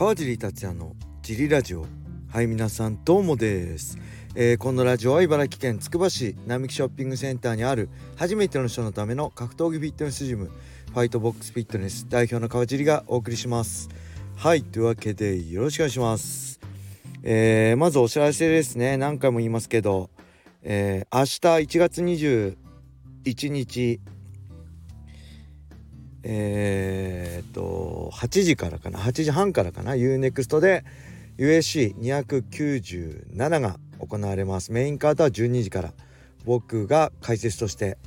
川尻達也のジリラジオ。はい皆さんどうもです、えー、このラジオは茨城県つくば市並木ショッピングセンターにある初めての人のための格闘技フィットネスジムファイトボックスフィットネス代表の川尻がお送りします。はいというわけでよろしくお願いします。えー、まずお知らせですね。何回も言いますけど、えー、明日1月21日えー、っと8時からかな？8時半からかな？UNEXT で USC297 が行われます。メインカードは12時から。僕が解説として、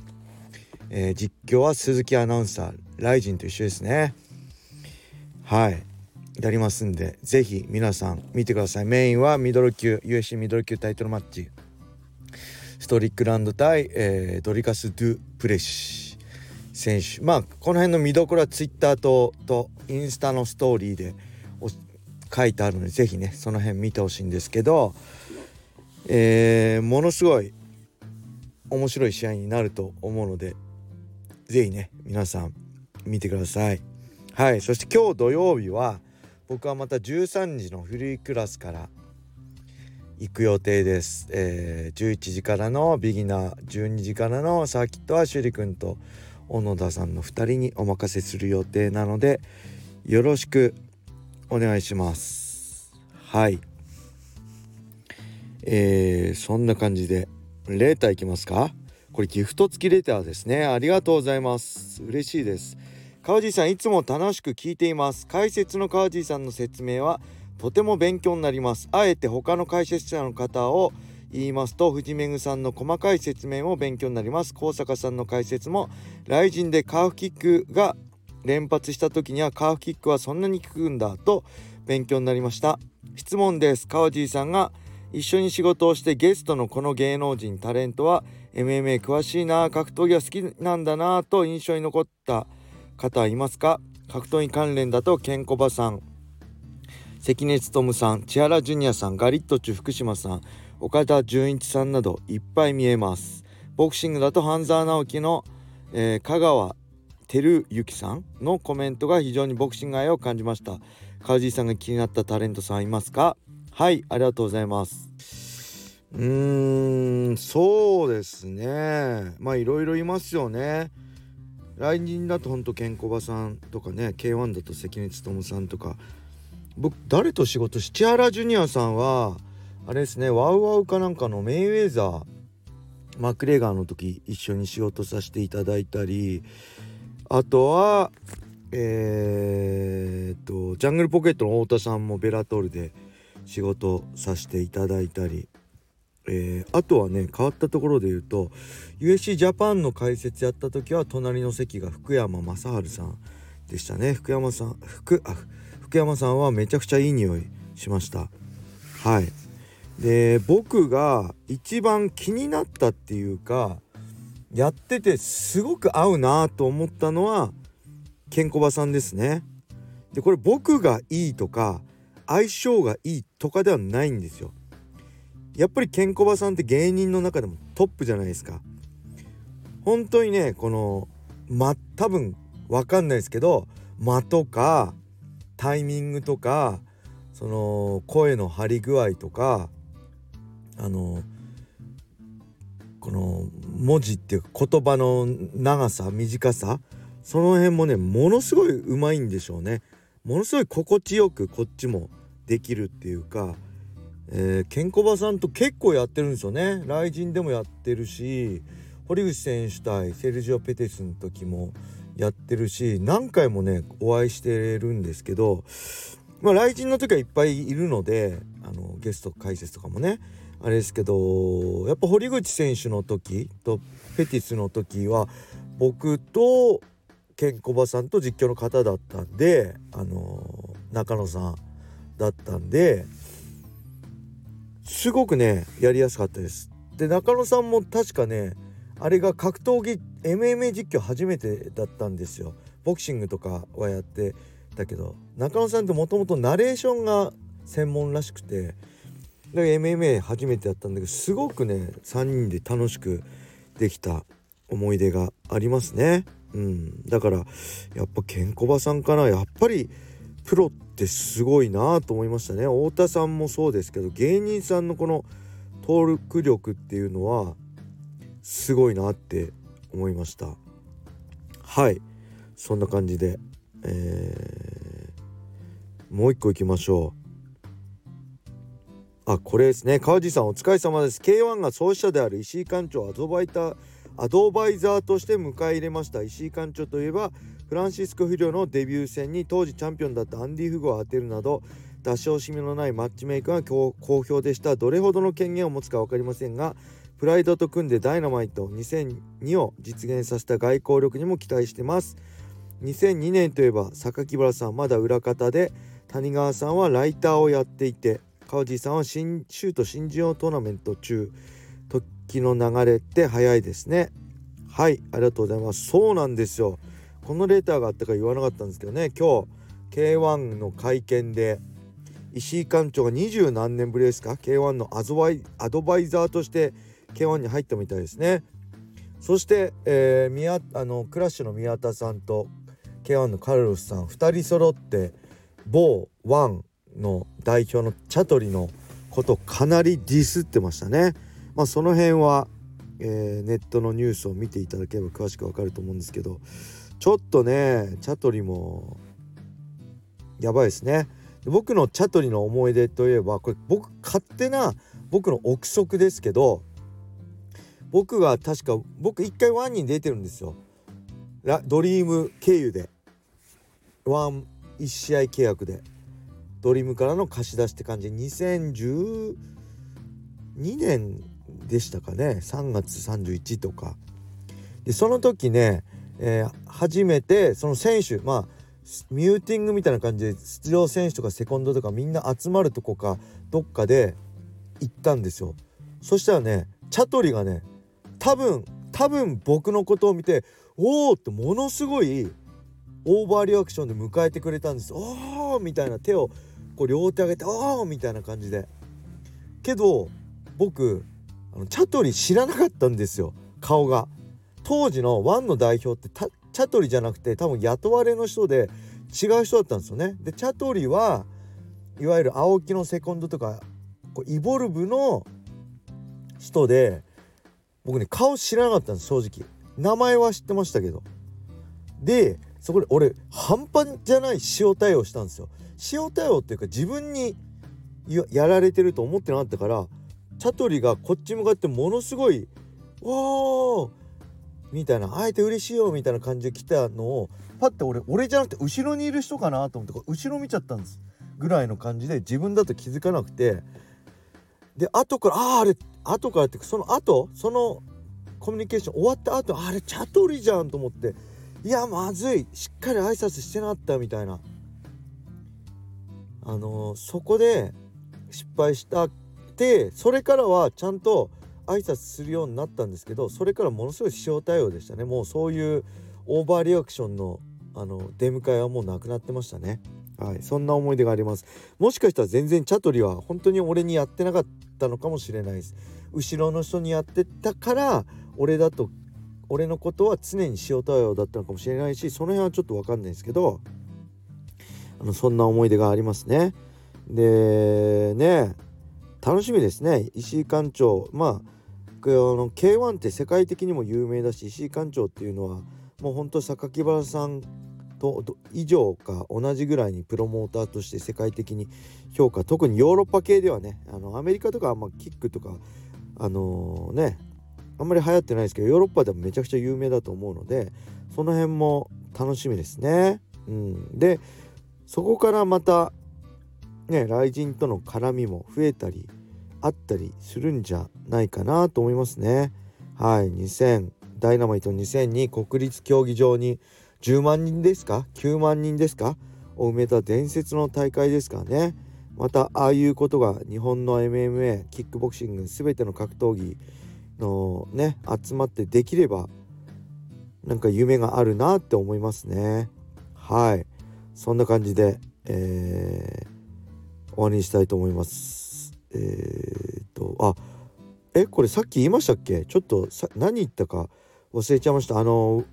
えー、実況は鈴木アナウンサーライジンと一緒ですね。はい。やりますんで是非皆さん見てください。メインはミドル級 USC ミドル級タイトルマッチ。ストリックランド対、えー、ドリカス・ドゥ・プレシ。選手まあこの辺の見どころはツイッターととインスタのストーリーで書いてあるので是非ねその辺見てほしいんですけど、えー、ものすごい面白い試合になると思うので是非ね皆さん見てください。はいそして今日土曜日は僕はまた13時のフリークラスから行く予定です、えー、11時からのビギナー12時からのサーキットは趣里くんと小野田さんの2人にお任せする予定なのでよろしくお願いします。はい。えー、そんな感じでレーターいきますか？これギフト付きレターですね。ありがとうございます。嬉しいです。川地さんいつも楽しく聞いています。解説の川地さんの説明はとても勉強になります。あえて他の解説者の方を言いますと藤めぐさんの細かい説明も勉強になります。高坂さんの解説も雷神でカーフキックが連発した時にはカーフキックはそんなに効くんだと勉強になりました。質問です。川尻さんが一緒に仕事をしてゲストのこの芸能人タレントは MMA 詳しいな格闘技は好きなんだなと印象に残った方はいますか？格闘技関連だとケンコバさん関根勤さん千原ジュニアさんガリットチュ福島さん岡田准一さんなどいっぱい見えます。ボクシングだと半沢直樹の、えー、香川照之さんのコメントが非常にボクシング愛を感じました。川尻さんが気になったタレントさんいますか？はいありがとうございます。うーんそうですね。まあいろいろいますよね。来人だとほんとケンコバさんとかね K1 だと関根勤さんとか。僕誰と仕事し千原ジュニアさんはあれですねワウワウかなんかのメイウェザーマクレガーの時一緒に仕事させていただいたりあとはえー、っとジャングルポケットの太田さんもベラトールで仕事させていただいたり、えー、あとはね変わったところで言うと USC ジャパンの解説やった時は隣の席が福山雅治さんでしたね。福山さん福あ福山さんはめちゃくちゃいい匂いしました。はい。で僕が一番気になったっていうかやっててすごく合うなと思ったのはケンコバさんですね。でこれ僕がいいとか相性がいいとかではないんですよ。やっぱりケンコバさんって芸人の中でもトップじゃないですか。本当にねこのま多分わかんないですけど間とかタイミングとかその声の張り具合とかあのこの文字っていうか言葉の長さ短さその辺もねものすごいうまいんでしょうね。ものすごい心地よくこっちもできるっていうか、えー、ケンコバさんと結構やってるんですよね。雷神でもやってるし堀口選手対セルジオ・ペテスの時もやってるし何回もねお会いしてるんですけどまあ雷神の時はいっぱいいるのであのゲスト解説とかもねあれですけどやっぱ堀口選手の時とペティスの時は僕とケンコバさんと実況の方だったんであの中野さんだったんですごくねやりやすかったです。で中野さんも確かねあれが格闘技 MMA 実況初めてだったんですよ。ボクシングとかはやってたけど中野さんってもともとナレーションが専門らしくてで MMA 初めてやったんだけどすごくね3人で楽しくできた思い出がありますね。うん、だからやっぱケンコバさんかな。やっぱりプロってすごいなと思いましたね。太田さんもそうですけど芸人さんのこのトーク力っていうのはすごいなって思いました。はい。そんな感じで、えー、もう一個いきましょう。あこれですね。川地さんお疲れ様です。K1 が創始者である石井館長アドバイターアドバイザーとして迎え入れました。石井館長といえばフランシスコ・フィリオのデビュー戦に当時チャンピオンだったアンディ・フグを当てるなど出し惜しみのないマッチメイクが好評でした。どれほどの権限を持つか分かりませんがプライドと組んでダイナマイト2002を実現させた外交力にも期待してます。2002年といえば榊原さんまだ裏方で谷川さんはライターをやっていて川地さんは新シュート新人王トーナメント中時の流れって早いですね。はいありがとうございます。そうなんですよ。このレターがあったか言わなかったんですけどね。今日 K1 の会見で石井館長が二十何年ぶりですか？K1 のアドバイアドバイザーとして K1 に入ったみたいですね。そして、えー、宮あのクラッシュの宮田さんと K1 のカルロスさん2人揃って某ワンの代表のチャトリのことかなりディスってましたね。まあその辺は、えー、ネットのニュースを見ていただければ詳しくわかると思うんですけどちょっとねチャトリもやばいですね。僕のチャトリの思い出といえばこれ僕勝手な僕の憶測ですけど僕が確か僕一回ワンに出てるんですよドリーム経由でワン1試合契約でドリームからの貸し出しって感じ。2012年でしたかね。3月31とか。でその時ね、えー、初めてその選手まあミューティングみたいな感じで出場選手とかセコンドとかみんな集まるとこかどっかで行ったんですよ。そしたらねチャトリがね多分多分僕のことを見ておおってものすごいオーバーリアクションで迎えてくれたんです。おおみたいな手をこう両手上げておおみたいな感じで。けど僕あのチャトリ知らなかったんですよ。顔が。当時のワンの代表ってチャトリじゃなくて多分雇われの人で違う人だったんですよね。でチャトリはいわゆる青木のセコンドとかこうイボルブの人で僕ね顔知らなかったんです正直。名前は知ってましたけど。でそこで俺半端じゃない塩対応したんですよ塩対応っていうか自分にやられてると思ってなかったからチャトリがこっち向かってものすごい「わー!」みたいな「あえて嬉しいよ」みたいな感じで来たのをパッて俺俺じゃなくて後ろにいる人かなと思って後ろ見ちゃったんですぐらいの感じで自分だと気づかなくてで後からあああれ後からってその後そのコミュニケーション終わった後あれチャトリじゃんと思っていやまずい。しっかり挨拶してなったみたいな。あのー、そこで失敗したってそれからはちゃんと挨拶するようになったんですけどそれからものすごい塩対応でしたね。もうそういうオーバーリアクションのあの出迎えはもうなくなってましたね。はい。そんな思い出があります。もしかしたら全然チャトリは本当に俺にやってなかったのかもしれないです。後ろの人にやってたから俺だと俺のことは常に塩対応だったのかもしれないしその辺はちょっと分かんないですけどあのそんな思い出がありますね。でね楽しみですね石井館長まああの K1 って世界的にも有名だし石井館長っていうのはもうほんと榊原さんと以上か同じぐらいにプロモーターとして世界的に評価特にヨーロッパ系ではねあのアメリカとかあんまキックとかあのー、ねあんまり流行ってないですけどヨーロッパでもめちゃくちゃ有名だと思うのでその辺も楽しみですね。うん、でそこからまたね雷神との絡みも増えたりあったりするんじゃないかなと思いますね。はい。2000ダイナマイト2002国立競技場に10万人ですか？9万人ですか？を埋めた伝説の大会ですからね。またああいうことが日本の MMA キックボクシング全ての格闘技のね集まってできればなんか夢があるなって思いますね。はい。そんな感じで、えー、終わりにしたいと思います。えー、っとあえこれさっき言いましたっけ？ちょっとさ何言ったか忘れちゃいました。あの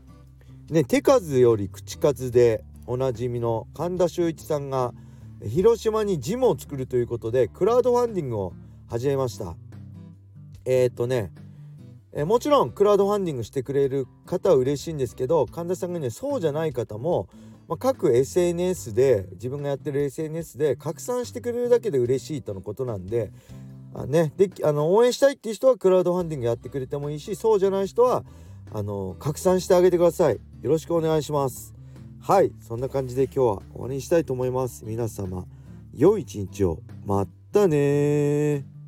ね手数より口数でおなじみの神田修一さんが広島にジムを作るということでクラウドファンディングを始めました。えっ、とねえもちろんクラウドファンディングしてくれる方は嬉しいんですけど神田さんがねそうじゃない方も、まあ、各 SNS で自分がやってる SNS で拡散してくれるだけで嬉しいとのことなんであ、ね、であの応援したいっていう人はクラウドファンディングやってくれてもいいしそうじゃない人はあの拡散してあげてください。よろしくお願いします。はいそんな感じで今日は終わりにしたいと思います。皆様良い一日を。またね